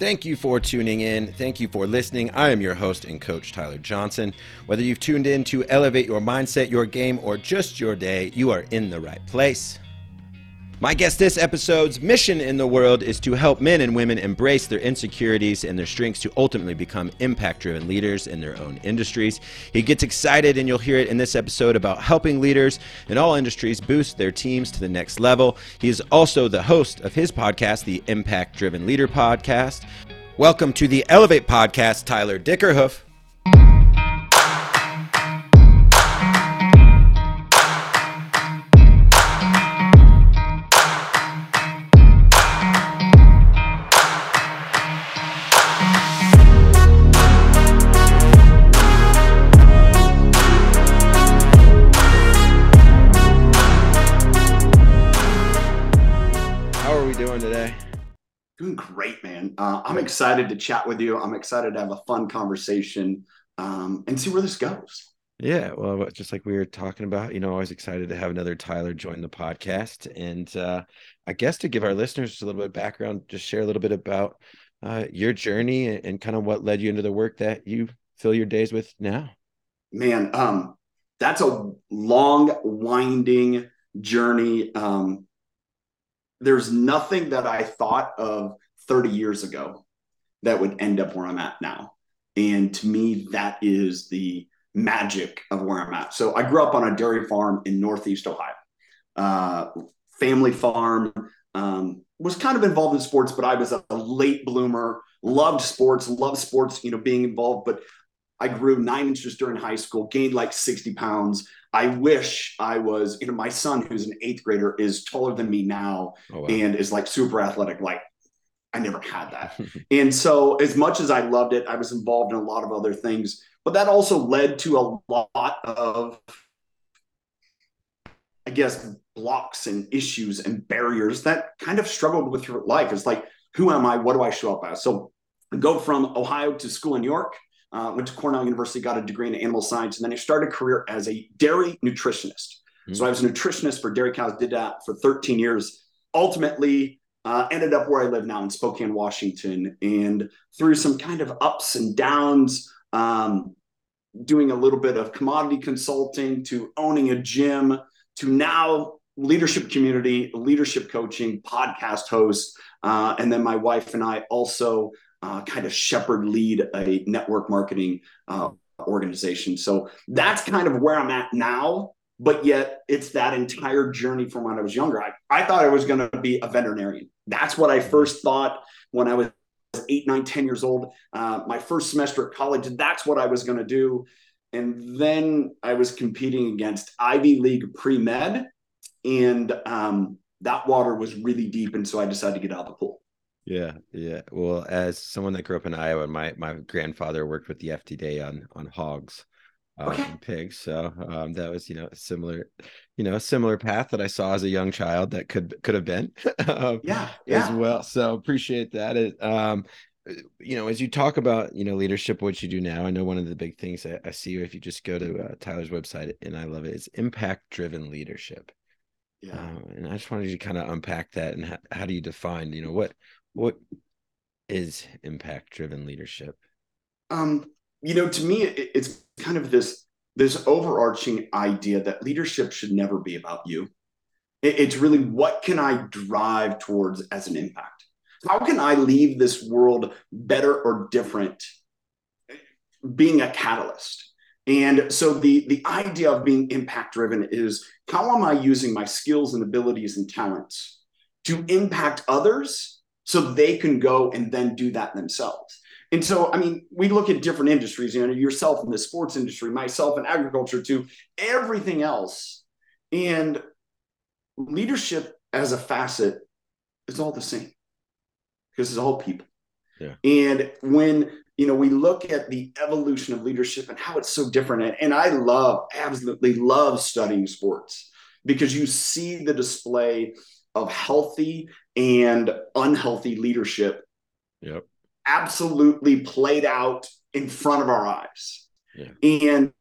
Thank you for tuning in. Thank you for listening. I am your host and coach, Tyler Johnson. Whether you've tuned in to elevate your mindset, your game, or just your day, you are in the right place. My guest this episode's mission in the world is to help men and women embrace their insecurities and their strengths to ultimately become impact driven leaders in their own industries. He gets excited, and you'll hear it in this episode, about helping leaders in all industries boost their teams to the next level. He is also the host of his podcast, the Impact Driven Leader Podcast. Welcome to the Elevate Podcast, Tyler Dickerhoof. Uh, I'm excited to chat with you. I'm excited to have a fun conversation um, and see where this goes. Yeah, well, just like we were talking about, you know, always excited to have another Tyler join the podcast, and uh, I guess to give our listeners a little bit of background, just share a little bit about uh, your journey and, and kind of what led you into the work that you fill your days with now. Man, um, that's a long, winding journey. Um, there's nothing that I thought of 30 years ago that would end up where I'm at now. And to me, that is the magic of where I'm at. So I grew up on a dairy farm in Northeast Ohio, uh, family farm. Um, was kind of involved in sports, but I was a, late bloomer. Loved sports, loved sports, you know, being involved. But I grew nine inches during high school, gained like 60 pounds. I wish I was, you know, my son, who's an eighth grader, is taller than me now oh, wow. and is like super athletic, like I never had that. and so, as much as I loved it, I was involved in a lot of other things, but that also led to a lot of, I guess, blocks and issues and barriers that kind of struggled with your life. It's like, who am I? What do I show up as? So, I go from Ohio to school in New York. Uh, went to Cornell University, got a degree in animal science, and then I started a career as a dairy nutritionist. Mm-hmm. So I was a nutritionist for dairy cows, did that for 13 years. Ultimately, uh, ended up where I live now in Spokane, Washington, and through some kind of ups and downs, um, doing a little bit of commodity consulting to owning a gym to now leadership community, leadership coaching, podcast host, uh, and then my wife and I also uh, kind of shepherd lead a network marketing uh, organization. So that's kind of where I'm at now but yet it's that entire journey from when I was younger. I, I thought I was going to be a veterinarian. That's what I first thought when I was eight, nine, ten years old. Uh, my first semester at college, that's what I was going to do. And then I was competing against Ivy League pre med, and um, that water was really deep. And so I decided to get out of the pool. Yeah, yeah. Well, as someone that grew up in Iowa, my my grandfather worked with the FDA on on hogs uh, okay. pigs. So um, that was, you know, a similar, you know, a similar path that I saw as a young child that could could have been, um, yeah, yeah, as well. So appreciate that. It, um, you know, as you talk about, you know, leadership, what you do now, I know one of the big things I, I see if you just go to uh, Tyler's website, and I love it, it, is impact driven leadership. Yeah, um, and I just wanted you to kind of unpack that and how, how do you define, you know, what what is impact driven leadership? Um, you know, to me, it, it's kind of this this overarching idea that leadership should never be about you. It, it's really what can I drive towards as an impact? How can I leave this world better or different? Being a catalyst. And so the, the idea of being impact driven is how am I using my skills and abilities and talents to impact others so they can go and then do that themselves? And so, I mean, we look at different industries, you know, yourself in the sports industry, myself in agriculture, to everything else. And leadership as a facet is all the same because it's all people. Yeah. And when, you know, we look at the evolution of leadership and how it's so different, and I love, absolutely love studying sports because you see the display of healthy and unhealthy leadership yep absolutely played out in front of our eyes. Yeah. And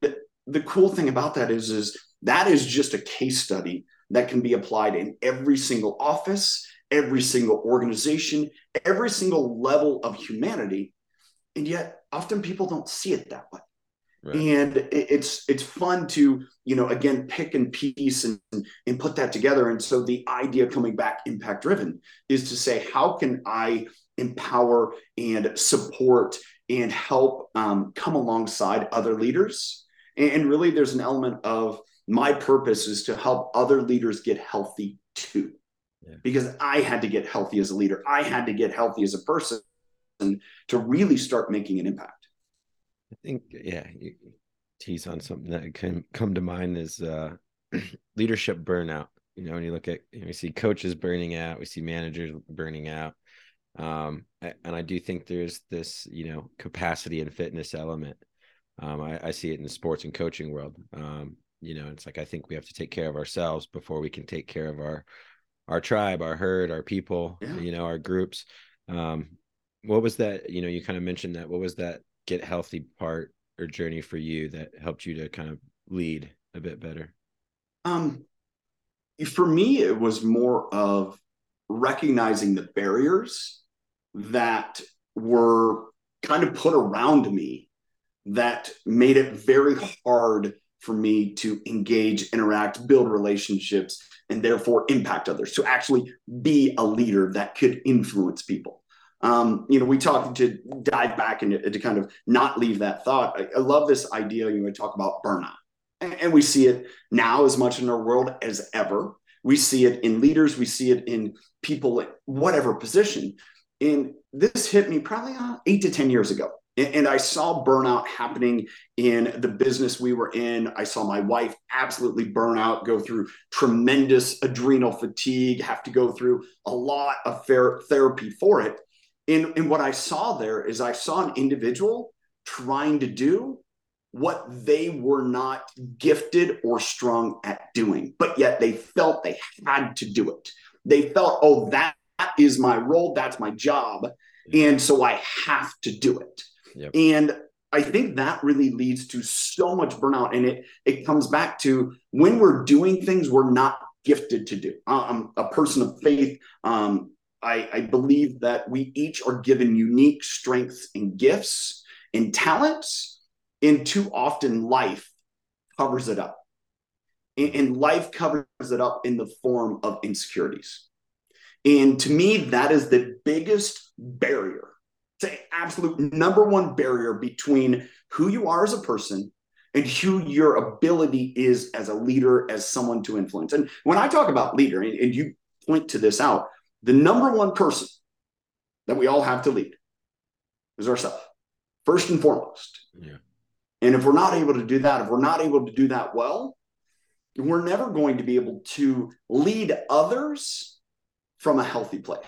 the cool thing about that is, is that is just a case study that can be applied in every single office, every single organization, every single level of humanity. And yet, often people don't see it that way. Right. And it's it's fun to you know again pick and piece and and put that together. And so the idea coming back impact driven is to say how can I empower and support and help um, come alongside other leaders. And, and really, there's an element of my purpose is to help other leaders get healthy too. Yeah. Because I had to get healthy as a leader. I had to get healthy as a person to really start making an impact. I think, yeah, you tease on something that can come to mind is uh, leadership burnout. You know, when you look at, you know, we see coaches burning out, we see managers burning out. Um, and I do think there's this, you know, capacity and fitness element. Um, I, I, see it in the sports and coaching world. Um, you know, it's like I think we have to take care of ourselves before we can take care of our our tribe, our herd, our people, yeah. you know, our groups. Um, what was that? You know, you kind of mentioned that. What was that get healthy part or journey for you that helped you to kind of lead a bit better? Um, for me, it was more of recognizing the barriers that were kind of put around me that made it very hard for me to engage, interact, build relationships, and therefore impact others, to actually be a leader that could influence people. Um, you know, we talked to dive back and to, kind of not leave that thought. I, I love this idea. You know, we talk about burnout, and, and we see it now as much in our world as ever. We see it in leaders. We see it in people at whatever position. And this hit me probably uh, eight to 10 years ago. And I saw burnout happening in the business we were in. I saw my wife absolutely burn out, go through tremendous adrenal fatigue, have to go through a lot of therapy for it. And, and what I saw there is I saw an individual trying to do what they were not gifted or strong at doing, but yet they felt they had to do it. They felt, oh, that is my role, that's my job. And so I have to do it. Yep. And I think that really leads to so much burnout. And it it comes back to when we're doing things we're not gifted to do. I'm a person of faith. Um, I, I believe that we each are given unique strengths and gifts and talents, and too often life covers it up. And, and life covers it up in the form of insecurities. And to me, that is the biggest barrier the absolute number one barrier between who you are as a person and who your ability is as a leader, as someone to influence. And when I talk about leader, and, and you point to this out, the number one person that we all have to lead is ourselves, first and foremost. Yeah. And if we're not able to do that, if we're not able to do that well, we're never going to be able to lead others from a healthy place.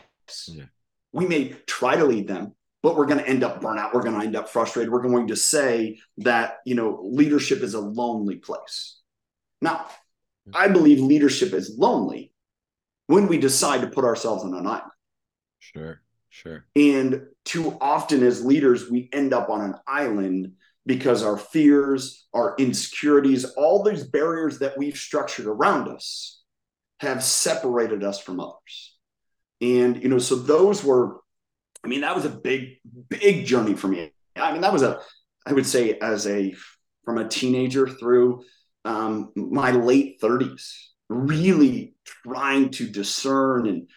Yeah. We may try to lead them, but we're going to end up burnout. We're going to end up frustrated. We're going to say that, you know, leadership is a lonely place. Now, I believe leadership is lonely when we decide to put ourselves on an island. Sure, sure. And too often as leaders, we end up on an island because our fears, our insecurities, all these barriers that we've structured around us have separated us from others. And, you know, so those were I mean, that was a big, big journey for me. I mean, that was a, I would say, as a from a teenager through um, my late 30s, really trying to discern and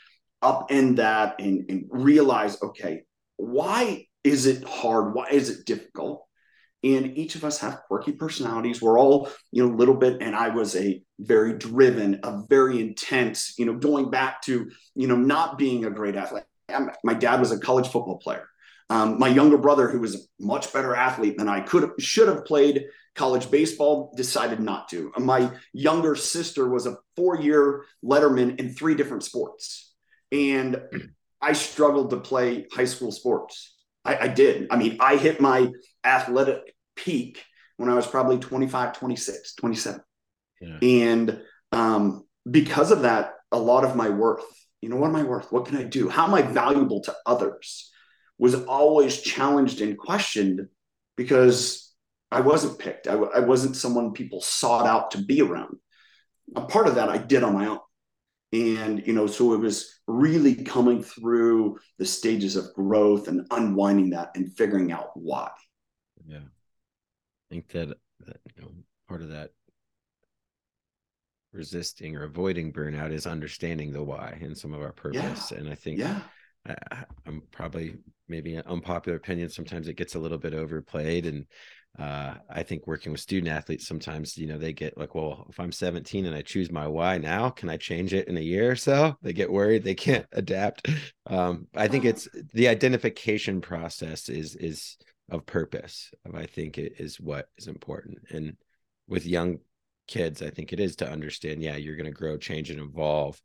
upend that and, and realize, okay, why is it hard? Why is it difficult? And each of us have quirky personalities. We're all, you know, a little bit. And I was a very driven, a very intense, you know, going back to, you know, not being a great athlete my dad was a college football player. Um, my younger brother, who was a much better athlete than I could should have played college baseball, decided not to. My younger sister was a four-year letterman in three different sports, and I struggled to play high school sports. I, I did. I mean, I hit my athletic peak when I was probably 25, 26, 27. Yeah. And um, because of that, a lot of my worth you know, what am I worth? What can I do? How am I valuable to others? Was always challenged and questioned because I wasn't picked. I, I wasn't someone people sought out to be around. A part of that I did on my own. And, you know, so it was really coming through the stages of growth and unwinding that and figuring out why. Yeah. I think that, that you know, part of that resisting or avoiding burnout is understanding the why and some of our purpose. Yeah. And I think yeah. I, am probably maybe an unpopular opinion. Sometimes it gets a little bit overplayed. And uh, I think working with student athletes, sometimes, you know, they get like, well, if I'm 17 and I choose my why now, can I change it in a year or so? They get worried they can't adapt. Um, I think it's the identification process is, is of purpose. I think it is what is important. And with young kids, I think it is to understand, yeah, you're going to grow, change, and evolve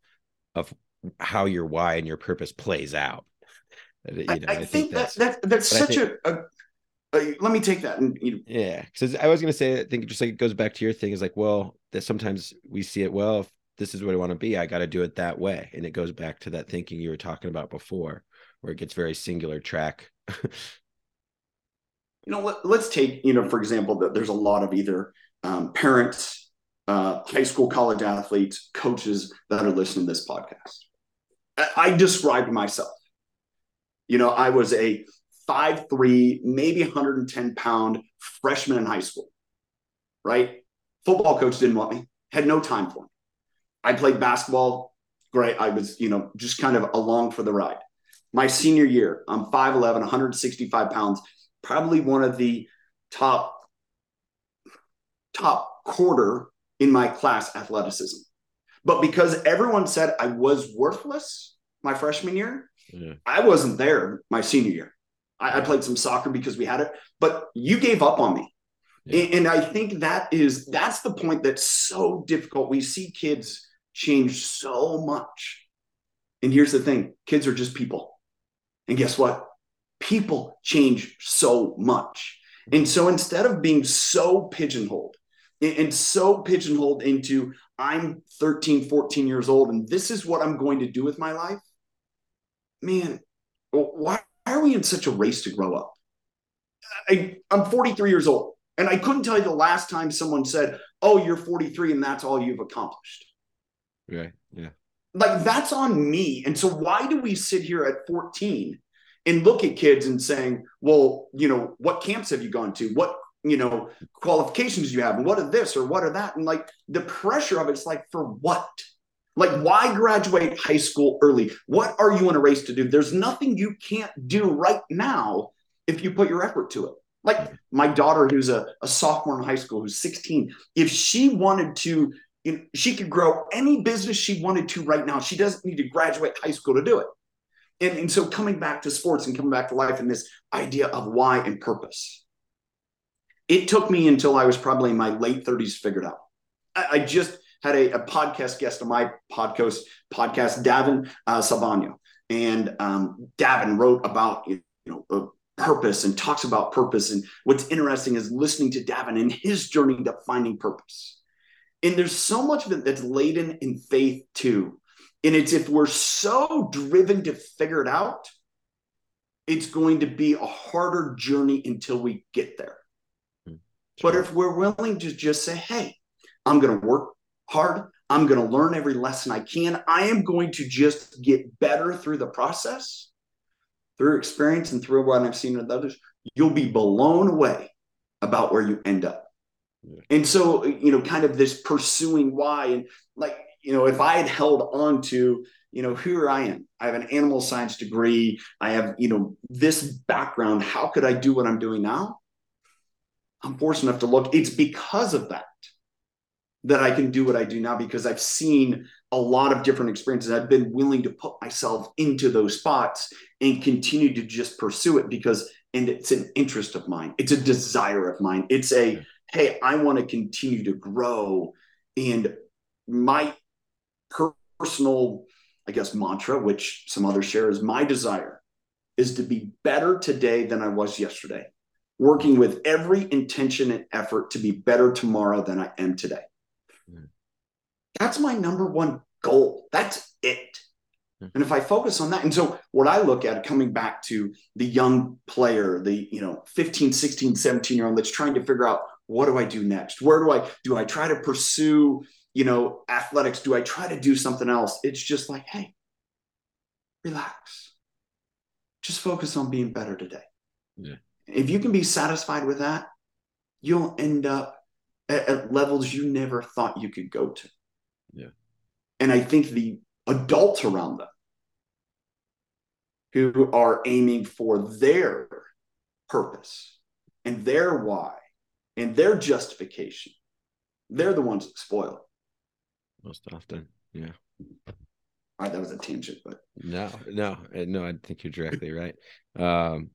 of how your why and your purpose plays out. You know, I, I, I, think, think that's that, that's such think, a, a, a, let me take that and you know. yeah because i was going to say i think just like it goes back to your thing is like well that sometimes we see it well if this is what i want to be i got to do it that way and it goes back to that thinking you were talking about before where it gets very singular track you know let, us take you know for example that there's a lot of either um, parents uh, high school college athletes coaches that are listening to this podcast I described myself. You know, I was a five three, maybe 110 pound freshman in high school, right? Football coach didn't want me, had no time for me. I played basketball, great. I was, you know, just kind of along for the ride. My senior year, I'm 5'11, 165 pounds, probably one of the top top quarter in my class athleticism. But because everyone said I was worthless my freshman year, yeah. I wasn't there my senior year. I, I, played some soccer because we had it, but you gave up on me. Yeah. And, and I think that is that's the point that's so difficult. We see kids change so much. And here's the thing kids are just people. And guess what? People change so much. And so instead of being so pigeonholed and so pigeonholed into I'm 13, 14 years old, and this is what I'm going to do with my life. Man, why are we in such a race to grow up? I, I'm 43 years old, and I couldn't tell you the last time someone said, Oh, you're 43 and that's all you've accomplished. Right. Yeah. Like that's on me. And so why do we sit here at 14 and look at kids and saying, well, you know, what camps have you gone to? What you know, qualifications you have and what are this or what are that. And like the pressure of it's like, for what? Like, why graduate high school early? What are you in a race to do? There's nothing you can't do right now if you put your effort to it. Like my daughter, who's a, a sophomore in high school, who's 16, if she wanted to, you know, she could grow any business she wanted to right now. She doesn't need to graduate high school to do it. And, and so coming back to sports and coming back to life and this idea of why and purpose it took me until I was probably in my late 30s figured out. I, I just had a, a, podcast guest on my podcast, podcast Davin uh, Salvagno. And um, Davin wrote about, you know, uh, purpose and talks about purpose. And what's interesting is listening to Davin and his journey to finding purpose. And there's so much of it that's laden in faith too. And it's if we're so driven to figure it out, it's going to be a harder journey until we get there. Hmm. But if we're willing to just say, hey, I'm going to work hard, I'm going to learn every lesson I can, I am going to just get better through the process, through experience and through what I've seen with others, you'll be blown away about where you end up. Yeah. And so, you know, kind of this pursuing why, and like, you know, if I had held on to, you know, here I am, I have an animal science degree, I have, you know, this background, how could I do what I'm doing now? I'm fortunate enough to look. It's because of that that I can do what I do now because I've seen a lot of different experiences. I've been willing to put myself into those spots and continue to just pursue it because, and it's an interest of mine. It's a desire of mine. It's a, hey, I want to continue to grow. And my personal, I guess, mantra, which some others share, is my desire is to be better today than I was yesterday working with every intention and effort to be better tomorrow than I am today. Mm. That's my number one goal. That's it. Mm. And if I focus on that, and so what I look at coming back to the young player, the you know 15, 16, 17 year old that's trying to figure out what do I do next? Where do I do I try to pursue you know, athletics? Do I try to do something else? It's just like, hey, relax. Just focus on being better today. Yeah. If you can be satisfied with that, you'll end up at, at levels you never thought you could go to. Yeah. And I think the adults around them who are aiming for their purpose and their why and their justification, they're the ones that spoil it. Most often. Yeah. All right, that was a tangent, but no, no, no. I think you're directly right. Um,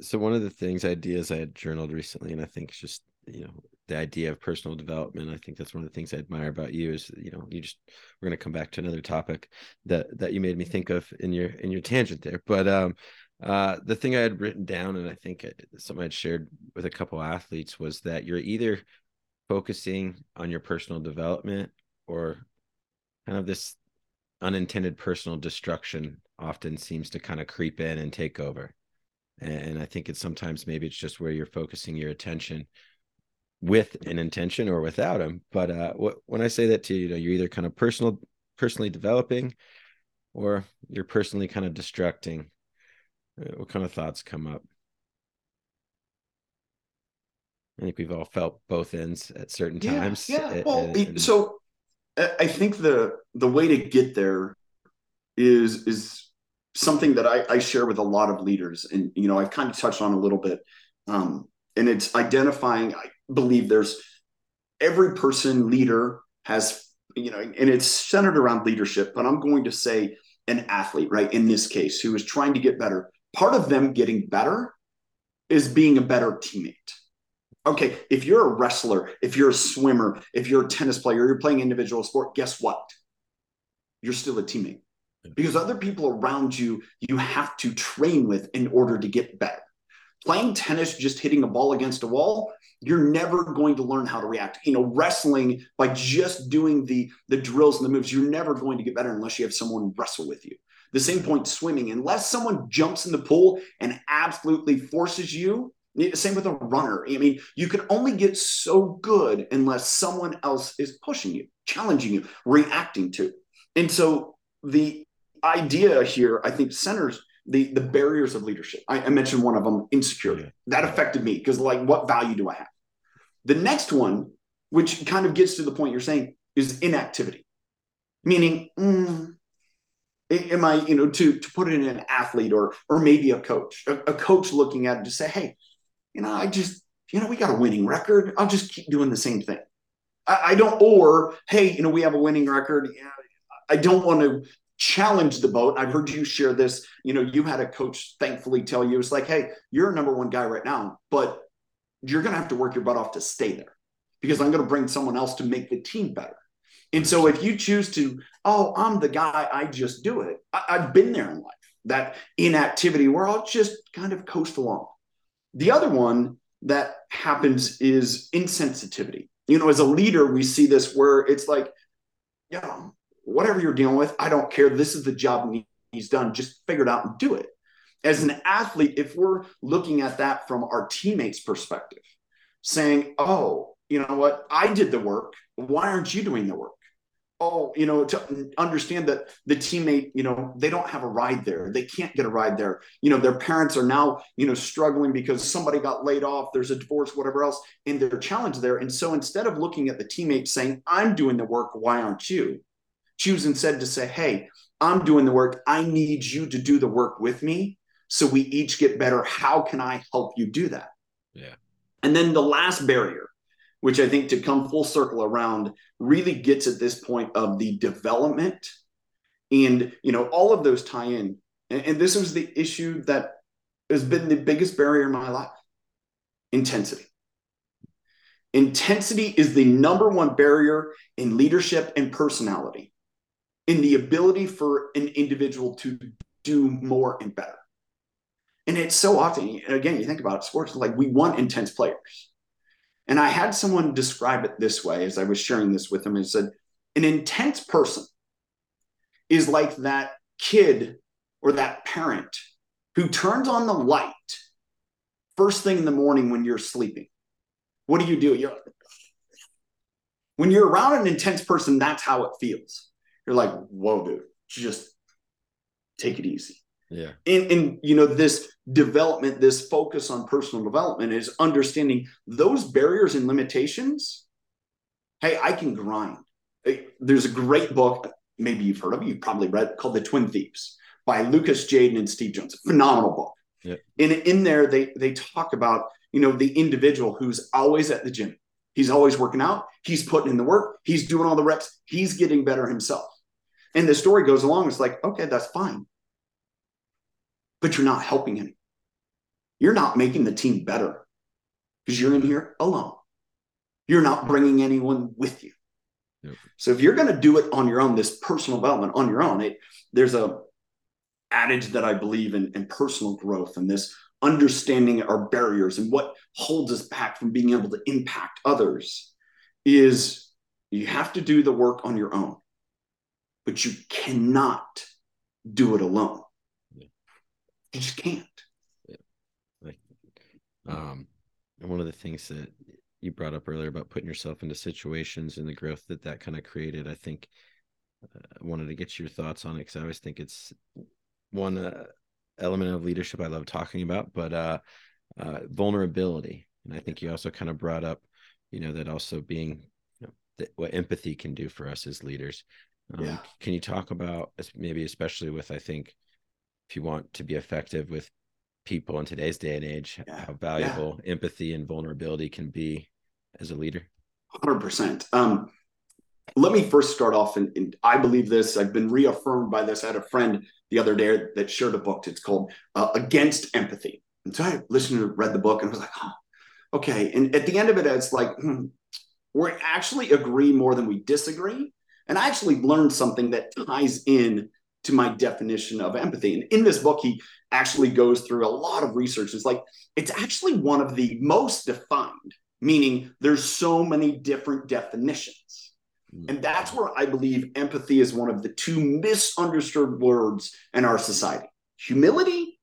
so one of the things, ideas I had journaled recently, and I think it's just you know the idea of personal development. I think that's one of the things I admire about you is you know you just we're going to come back to another topic that that you made me think of in your in your tangent there. But um, uh, the thing I had written down, and I think something I'd shared with a couple athletes was that you're either focusing on your personal development or kind of this unintended personal destruction often seems to kind of creep in and take over. And I think it's sometimes maybe it's just where you're focusing your attention with an intention or without them. But uh, when I say that to you, you know, you're either kind of personal, personally developing, or you're personally kind of destructing. Uh, what kind of thoughts come up? I think we've all felt both ends at certain yeah, times. Yeah. Well, and, so I think the the way to get there is is something that I, I share with a lot of leaders, and you know I've kind of touched on a little bit, um, and it's identifying. I believe there's every person leader has you know, and it's centered around leadership. But I'm going to say an athlete, right? In this case, who is trying to get better. Part of them getting better is being a better teammate okay, if you're a wrestler, if you're a swimmer, if you're a tennis player, you're playing individual sport, guess what? You're still a teammate because other people around you, you have to train with in order to get better. Playing tennis, just hitting a ball against a wall, you're never going to learn how to react. You know, wrestling by just doing the the drills and the moves, you're never going to get better unless you have someone wrestle with you. The same point swimming, unless someone jumps in the pool and absolutely forces you same with a runner. I mean, you can only get so good unless someone else is pushing you, challenging you, reacting to. And so the idea here, I think, centers the the barriers of leadership. I, I mentioned one of them, insecurity. That affected me because, like, what value do I have? The next one, which kind of gets to the point you're saying, is inactivity, meaning. Mm, am I, you know, to to put it in an athlete or or maybe a coach, a, a coach looking at it to say, hey, you know, I just, you know, we got a winning record. I'll just keep doing the same thing. I, I don't, or hey, you know, we have a winning record. Yeah, I don't want to challenge the boat. I've heard you share this. You know, you had a coach thankfully tell you it's like, hey, you're a number one guy right now, but you're going to have to work your butt off to stay there because I'm going to bring someone else to make the team better. And so if you choose to, oh, I'm the guy, I just do it. I, have been there in life, that inactivity where I'll just kind of coast along. The other one that happens is insensitivity. You know, as a leader, we see this where it's like, yeah, whatever you're dealing with, I don't care. This is the job he's done. Just figure it out and do it. As an athlete, if we're looking at that from our teammates' perspective, saying, oh, you know what, I did the work. Why aren't you doing the work? Oh, you know, to understand that the teammate, you know, they don't have a ride there. They can't get a ride there. You know, their parents are now, you know, struggling because somebody got laid off, there's a divorce, whatever else, and they're challenged there. And so instead of looking at the teammate saying, I'm doing the work, why aren't you? Choose instead to say, hey, I'm doing the work. I need you to do the work with me so we each get better. How can I help you do that? Yeah. And then the last barrier which I think to come full circle around really gets at this point of the development. And, you know, all of those tie in. And, and this was the issue that has been the biggest barrier in my life intensity. Intensity is the number one barrier in leadership and personality, in the ability for an individual to do more and better. And it's so often, again, you think about it, sports, like we want intense players and I had someone describe it this way as I was sharing this with them. He said, an intense person is like that kid or that parent who turns on the light first thing in the morning when you're sleeping. What do you do? You're When you're around an intense person, that's how it feels. You're like, whoa, dude, just take it easy. Yeah. And, and you know, this development, this focus on personal development is understanding those barriers and limitations. Hey, I can grind. There's a great book, maybe you've heard of it, you've probably read called The Twin Thieves by Lucas Jadin and Steve Jones. Phenomenal book. Yeah. And in there, they they talk about, you know, the individual who's always at the gym. He's always working out, he's putting in the work, he's doing all the reps, he's getting better himself. And the story goes along, it's like, okay, that's fine but you're not helping him. You're not making the team better because you're in here alone. You're not bringing anyone with you. Yep. So if you're going to do it on your own, this personal development on your own, it, there's a adage that I believe in, in personal growth and this understanding our barriers and what holds us back from being able to impact others is you have to do the work on your own, but you cannot do it alone. You just can't. Yeah. Like, um, and one of the things that you brought up earlier about putting yourself into situations and the growth that that kind of created, I think uh, I wanted to get your thoughts on it because I always think it's one uh, element of leadership I love talking about, but uh, uh, vulnerability. And I think you also kind of brought up, you know, that also being you know, that what empathy can do for us as leaders. Um, Yeah. Can you talk about maybe especially with I think if you want to be effective with people in today's day and age, Yeah. how valuable empathy and vulnerability can be as a leader. 100%. Um, let me first start off, and, and I believe this. I've been reaffirmed by this. I had a friend the other day that shared a book. It's called uh, Against Empathy. And so I listened to, read the book, and I was like, oh, okay. And at the end of it, it's like, hmm, we actually agree more than we disagree. And I actually learned something that ties in to my definition of empathy. And in this book, he actually goes through a lot of research. It's like, it's actually one of the most defined, meaning there's so many different definitions. Hmm. And that's where I believe empathy is one of the two misunderstood words in our society humility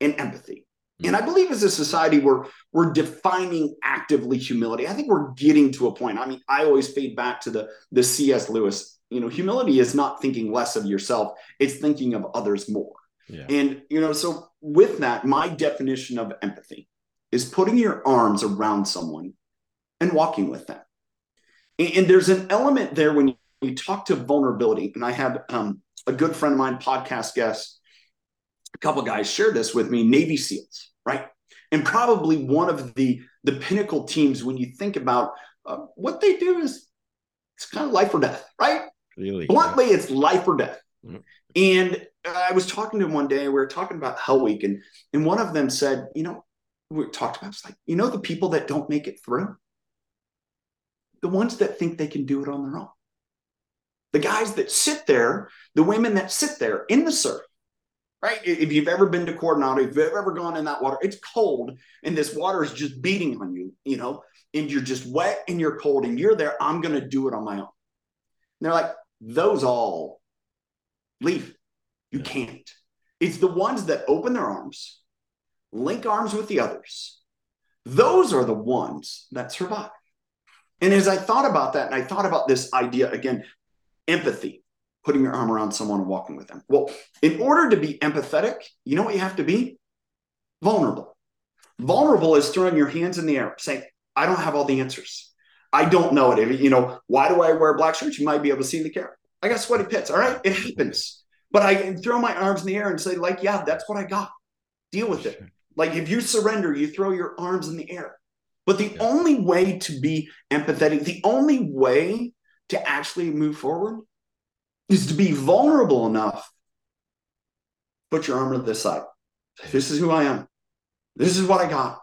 and empathy. And hmm. I believe as a society, we're, we're defining actively humility. I think we're getting to a point. I mean, I always fade back to the, the C.S. Lewis. You know, humility is not thinking less of yourself, it's thinking of others more. Yeah. And, you know, so with that, my definition of empathy is putting your arms around someone and walking with them. And, and there's an element there when you, you talk to vulnerability. And I had um, a good friend of mine, podcast guest, a couple guys shared this with me, Navy SEALs, right? And probably one of the the pinnacle teams when you think about uh, what they do is it's kind of life or death, right? Really? Bluntly, it's life or death. Mhm. And I was talking to them one day, we were talking about Hell Week, and, and one of them said, you know, we talked about it's like, you know, the people that don't make it through, the ones that think they can do it on their own. The guys that sit there, the women that sit there in the surf, right? If you've ever been to Coronado, if you've ever gone in that water, it's cold and this water is just beating on you, you know, and you're just wet and you're cold and you're there. I'm going to do it on my own. And they're like, those all leave. You can't. It's the ones that open their arms, link arms with the others. Those are the ones that survive. And as I thought about that, and I thought about this idea again, empathy, putting your arm around someone and walking with them. Well, in order to be empathetic, you know what you have to be? Vulnerable. Vulnerable is throwing your hands in the air, saying, I don't have all the answers. I don't know it. If- You know, why do I wear black shirts? You might be able to see the camera. I got sweaty pits. All right. It happens. But I can throw my arms in the air and say, like, yeah, that's what I got. Deal with it. Like if you surrender, you throw your arms in the air. But the Yeah. only way to be empathetic, the only way to actually move forward is to be vulnerable enough. Put your arm to the side. This is who I am. This is what I got.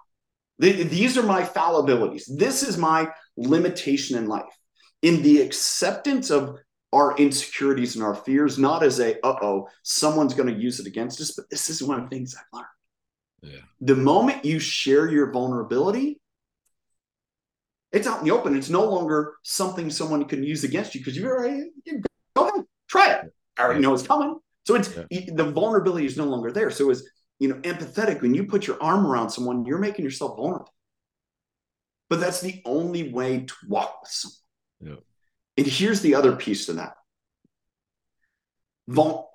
Th- These are my fallibilities. This is my limitation in life. In the acceptance of our insecurities and our fears, not as a, uh oh, someone's going to use it against us, but this is one of the things I've learned. Yeah. The moment you share your vulnerability, it's out in the open. It's no longer something someone can use against you because you're already, go ahead, try it. I already know it's coming. So it's the vulnerability is no longer there. So as you know, empathetic, when you put your arm around someone, you're making yourself vulnerable. But that's the only way to walk with someone. Yeah. And here's the other piece to that.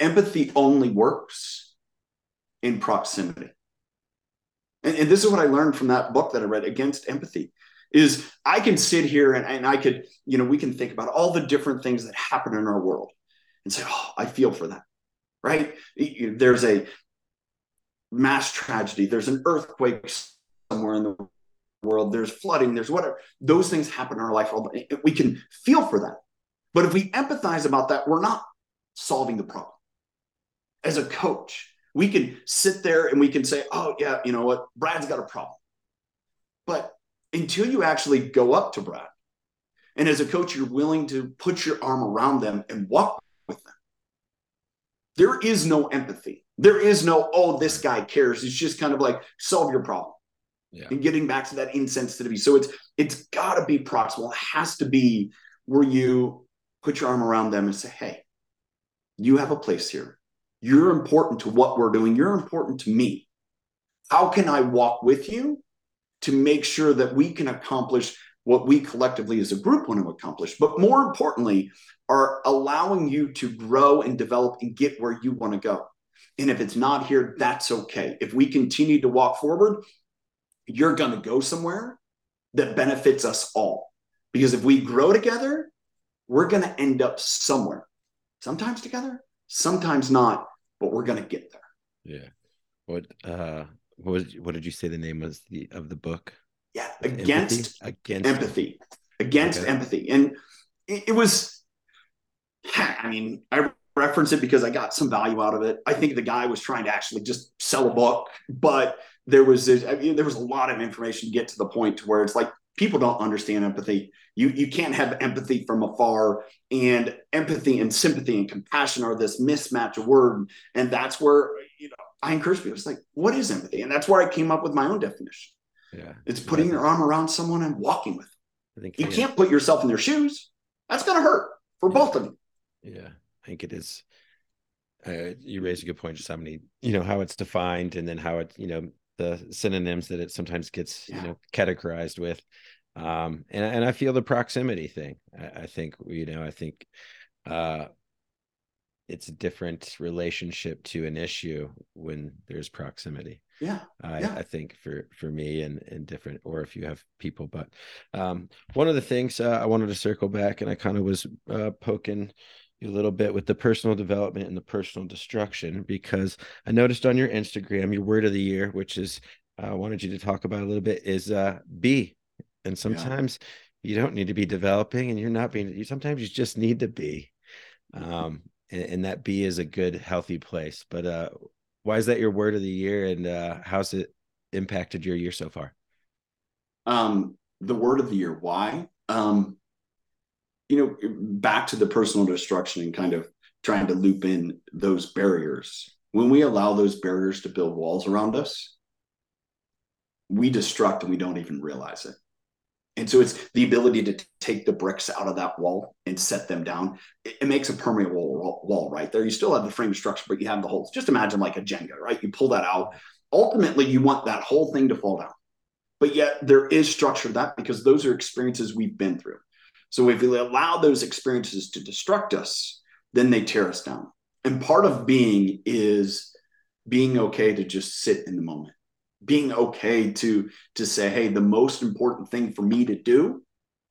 Empathy only works in proximity. And, and, this is what I learned from that book that I read, Against Empathy, is I can sit here and, and I could, you know, we can think about all the different things that happen in our world and say, oh, I feel for that, right? There's a mass tragedy, there's an earthquake somewhere in the world, there's flooding, there's whatever. Those things happen in our life. We can feel for that. But if we empathize about that, we're not solving the problem. As a coach, we can sit there and we can say, oh, yeah, you know what? Brad's got a problem. But until you actually go up to Brad, and as a coach, you're willing to put your arm around them and walk with them, there is no empathy. There is no, oh, this guy cares. It's just kind of like solve your problem. Yeah. And getting back to that insensitivity. So it's it's gotta be proximal. It has to be where you put your arm around them and say, hey, you have a place here. You're important to what we're doing. You're important to me. How can I walk with you to make sure that we can accomplish what we collectively as a group want to accomplish? But more importantly, are allowing you to grow and develop and get where you want to go. And if it's not here, that's okay. If we continue to walk forward, you're going to go somewhere that benefits us all. Because if we grow together, we're going to end up somewhere. Sometimes together, sometimes not, but we're going to get there. Yeah. What uh what was, what did you say the name was the of the book? Yeah, against empathy. Against empathy. Against okay. empathy. And it, it was I mean, I reference it because I got some value out of it. I think the guy was trying to actually just sell a book, but there was I mean, there was a lot of information to get to the point to where it's like people don't understand empathy. You you can't have empathy from afar, and empathy and sympathy and compassion are this mismatch of word, and that's where you know I encourage people. It's like, what is empathy? And that's where I came up with my own definition. Yeah, it's putting your arm around someone and walking with. Them. I think you yeah. can't put yourself in their shoes. That's gonna hurt for both of you. Yeah, think it is. Uh, you raise a good point. Just how many, you know, how it's defined, and then how it, you know, the synonyms that it sometimes gets, yeah. you know, categorized with. Um, and and I feel the proximity thing. I, I think you know, I think uh, it's a different relationship to an issue when there's proximity. Yeah, I, yeah. I think for for me and and different, or if you have people. But um, one of the things uh, I wanted to circle back, and I kind of was uh, poking a little bit with the personal development and the personal destruction because I noticed on your Instagram your word of the year, which is uh, I wanted you to talk about a little bit, is uh, be. And sometimes yeah. you don't need to be developing, and you're not being. You sometimes you just need to be, um, and, and that be is a good, healthy place. But uh, why is that your word of the year, and uh, how's it impacted your year so far? Um, the word of the year. Why? Um, you know, back to the personal destruction and kind of trying to loop in those barriers. When we allow those barriers to build walls around us, we destruct and we don't even realize it. And so it's the ability to take the bricks out of that wall and set them down. It, it makes a permeable wall, wall, right there. You still have the frame structure, but you have the holes. Just imagine like a Jenga, right? You pull that out. Ultimately, you want that whole thing to fall down. But yet there is structure to that because those are experiences we've been through. So if we allow those experiences to destruct us, then they tear us down. And part of being is being okay to just sit in the moment, being okay to to say, hey, the most important thing for me to do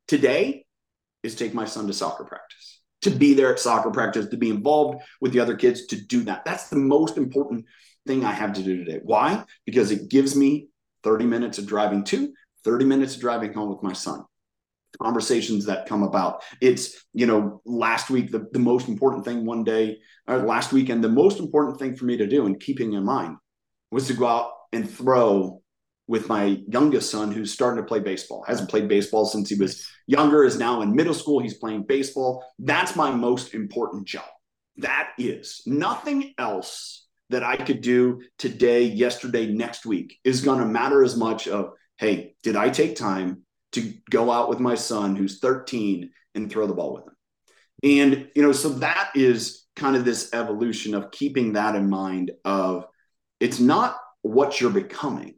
today is take my son to soccer practice, to be there at soccer practice, to be involved with the other kids, to do that. That's the most important thing I have to do today. Why? Because it gives me 30 minutes of driving to, 30 minutes of driving home with my son conversations that come about. It's, you know, last week, the, the most important thing one day, or last weekend, the most important thing for me to do and keeping in mind was to go out and throw with my youngest son who's starting to play baseball. Hasn't played baseball since he was younger, is now in middle school. He's playing baseball. That's my most important job. That is nothing else that I could do today, yesterday, next week is going to matter as much of, hey, did I take time to go out with my son who's 13 and throw the ball with him. And, you know, so that is kind of this evolution of keeping that in mind of it's not what you're becoming.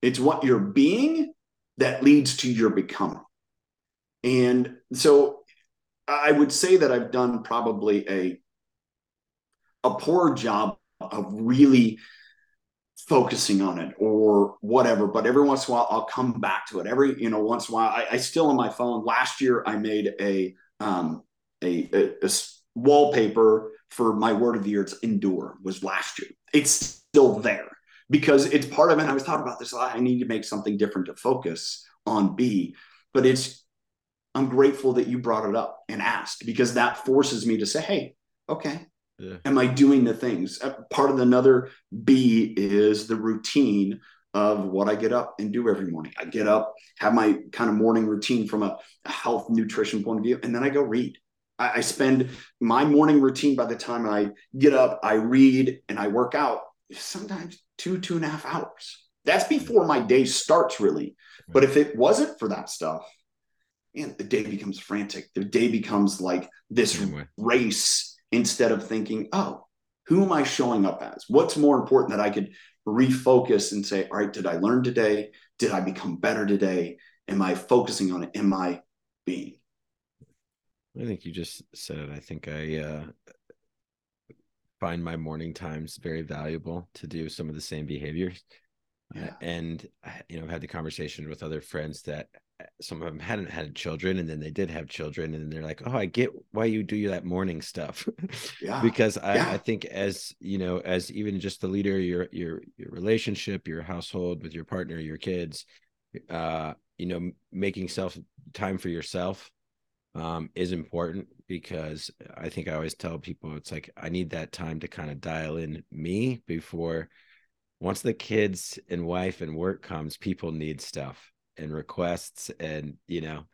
It's what you're being that leads to your becoming. And so I would say that I've done probably a a poor job of really focusing on it or whatever. But every once in a while, I'll come back to it. Every you know, once in a while, I, I still on my phone. Last year, I made a um, a, a, a wallpaper for my word of the year. It's endure. Was last year. It's still there because it's part of it. I was talking about this. I need to make something different to focus on be, but it's. I'm grateful that you brought it up and asked because that forces me to say, "Hey, okay, yeah. Am I doing the things? Uh, part of another B is the routine of what I get up and do every morning. I get up, have my kind of morning routine from a, health nutrition point of view, and then I go read. I, I spend my morning routine by the time I get up, I read and I work out sometimes two, two and a half hours. That's before my day starts, really. But if it wasn't for that stuff, man, the day becomes frantic. The day becomes like this race instead of thinking, oh, who am I showing up as? What's more important that I could refocus and say, all right, did I learn today? Did I become better today? Am I focusing on it? Am I being? I think you just said it. I think I uh, find my morning times very valuable to do some of the same behaviors. Yeah. Uh, and you know, I've had the conversation with other friends that some of them hadn't had children and then they did have children and they're like oh i get why you do that morning stuff yeah because I, yeah. I think as you know as even just the leader your your your relationship your household with your partner your kids uh you know making self time for yourself um is important because i think i always tell people it's like i need that time to kind of dial in me before once the kids and wife and work comes people need stuff and requests and you know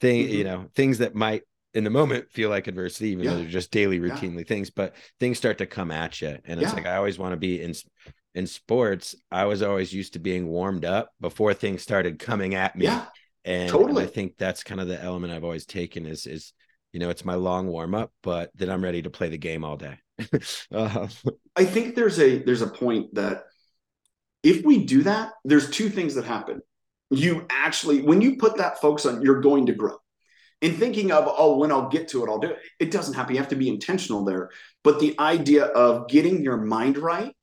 thing mm-hmm. you know things that might in the moment feel like adversity even yeah. though they're just daily routinely yeah. things but things start to come at you and it's yeah. like i always want to be in in sports i was always used to being warmed up before things started coming at me yeah and, totally. and i think that's kind of the element i've always taken is is you know it's my long warm up but then i'm ready to play the game all day uh, i think there's a there's a point that if we do that there's two things that happen you actually when you put that focus on you're going to grow. In thinking of oh when i'll get to it i'll do it it doesn't happen. You have to be intentional there. But the idea of getting your mind right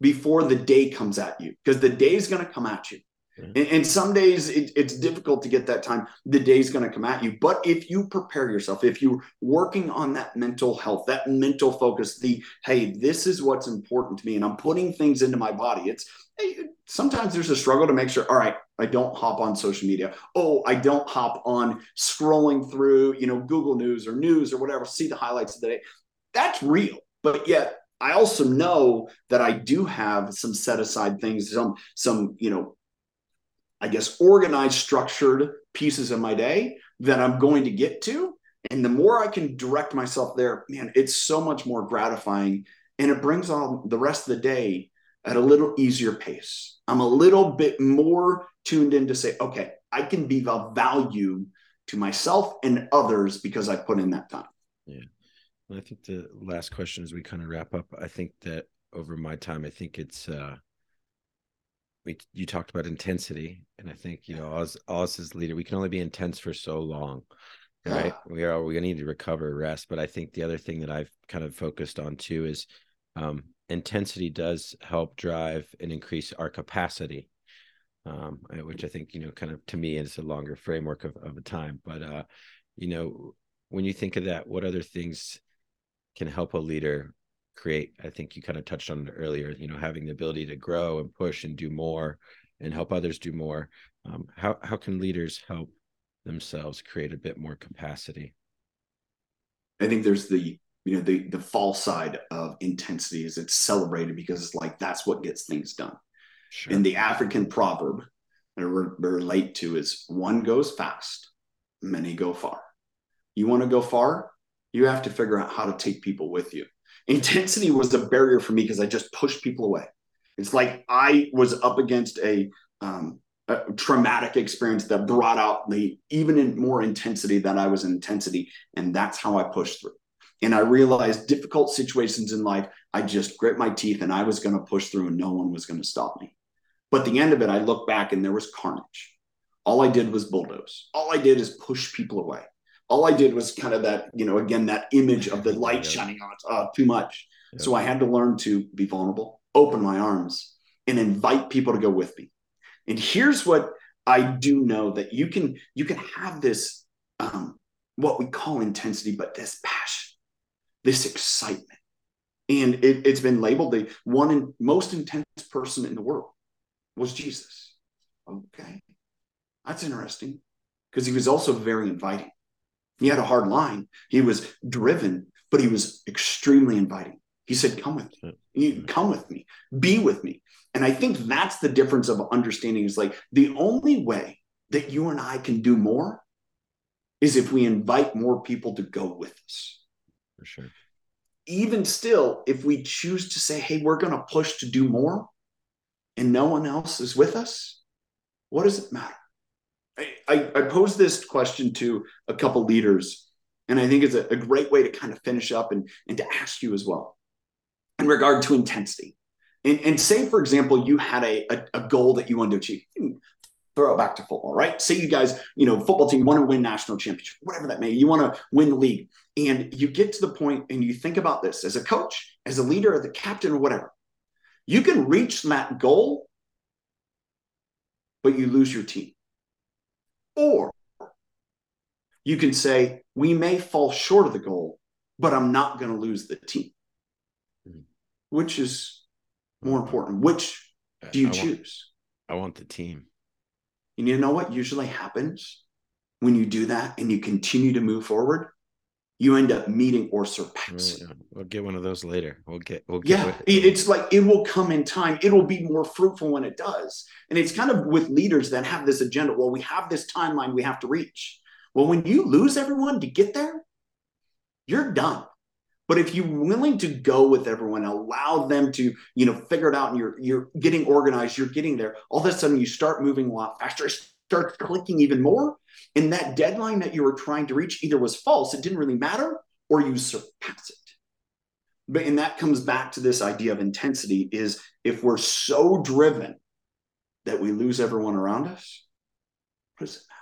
before the day comes at you because the day is going to come at you and, and, some days it, it's difficult to get that time. The day's going to come at you. But if you prepare yourself if you're working on that mental health that mental focus the hey this is what's important to me and i'm putting things into my body it's sometimes there's a struggle to make sure all right i don't hop on social media. Oh i don't hop on scrolling through you know google news or news or whatever see the highlights of the day. That's real. But yet i also know that i do have some set aside things some some you know i guess organized structured pieces of my day that i'm going to get to and the more i can direct myself there man it's so much more gratifying and it brings on the rest of the day at a little easier pace. I'm a little bit more tuned in to say, okay, I can be of value to myself and others because I put in that time. Yeah. I think the last question as we kind of wrap up, I think that over my time, I think it's uh we you talked about intensity. And I think, you know, us us as leader, we can only be intense for so long. Right. Yeah. We are we need to recover, rest. But I think the other thing that I've kind of focused on too is um intensity does help drive and increase our capacity um, which i think you know kind of to me is a longer framework of, of a time but uh you know when you think of that what other things can help a leader create i think you kind of touched on it earlier you know having the ability to grow and push and do more and help others do more. Um, how, how can leaders help themselves create a bit more capacity? I think there's the you know the the false side of intensity is it's celebrated because it's like that's what gets things done. Sure. and the african proverb that I re- relate to is one goes fast many go far. You want to go far you have to figure out how to take people with you intensity was a barrier for me because i just pushed people away it's like i was up against a, um, a traumatic experience that brought out the even in more intensity than i was in intensity and that's how i pushed through and I realized difficult situations in life, I just grit my teeth and I was going to push through and no one was going to stop me. But the end of it, I look back and there was carnage. All I did was bulldoze. All I did is push people away. All I did was kind of that, you know, again, that image of the light yeah. shining on it uh, too much. Yeah. So I had to learn to be vulnerable, open my arms, and invite people to go with me. And here's what I do know that you can you can have this um, what we call intensity, but this passion, this excitement. And it, has been labeled the one in, most intense person in the world was Jesus. Okay. That's interesting because he was also very inviting. He had a hard line. He was driven, but he was extremely inviting. He said, Come with me. You come with me. Be with me. And I think that's the difference of understanding is like the only way that you and I can do more is if we invite more people to go with us. For sure. Even still, if we choose to say, hey, we're going to push to do more and no one else is with us, what does it matter? I, I, posed this question to a couple leaders, and I think it's a, a great way to kind of finish up and, and to ask you as well in regard to intensity. And, and say, for example, you had a, a, a, goal that you wanted to achieve throw it back to football, right? Say you guys, you know, football team want to win national championship, whatever that may, you want to win the league. And you get to the point and you think about this as a coach, as a leader, as a captain, or whatever. You can reach that goal, but you lose your team. Or you can say, we may fall short of the goal, but I'm not going to lose the team. Mm-hmm. Which is more important? Which do you I choose? Want, I want the team. And you know what usually happens when you do that and you continue to move forward? You end up meeting or surpassing. We'll get one of those later. We'll get. We'll get yeah, it's like it will come in time. It will be more fruitful when it does. And it's kind of with leaders that have this agenda. Well, we have this timeline we have to reach. Well, when you lose everyone to get there, you're done. But if you're willing to go with everyone, allow them to, you know, figure it out and you're you're getting organized, you're getting there, all of a sudden you start moving a lot faster, it starts clicking even more. And that deadline that you were trying to reach either was false, it didn't really matter, or you surpass it. But and that comes back to this idea of intensity is if we're so driven that we lose everyone around us, what does it matter?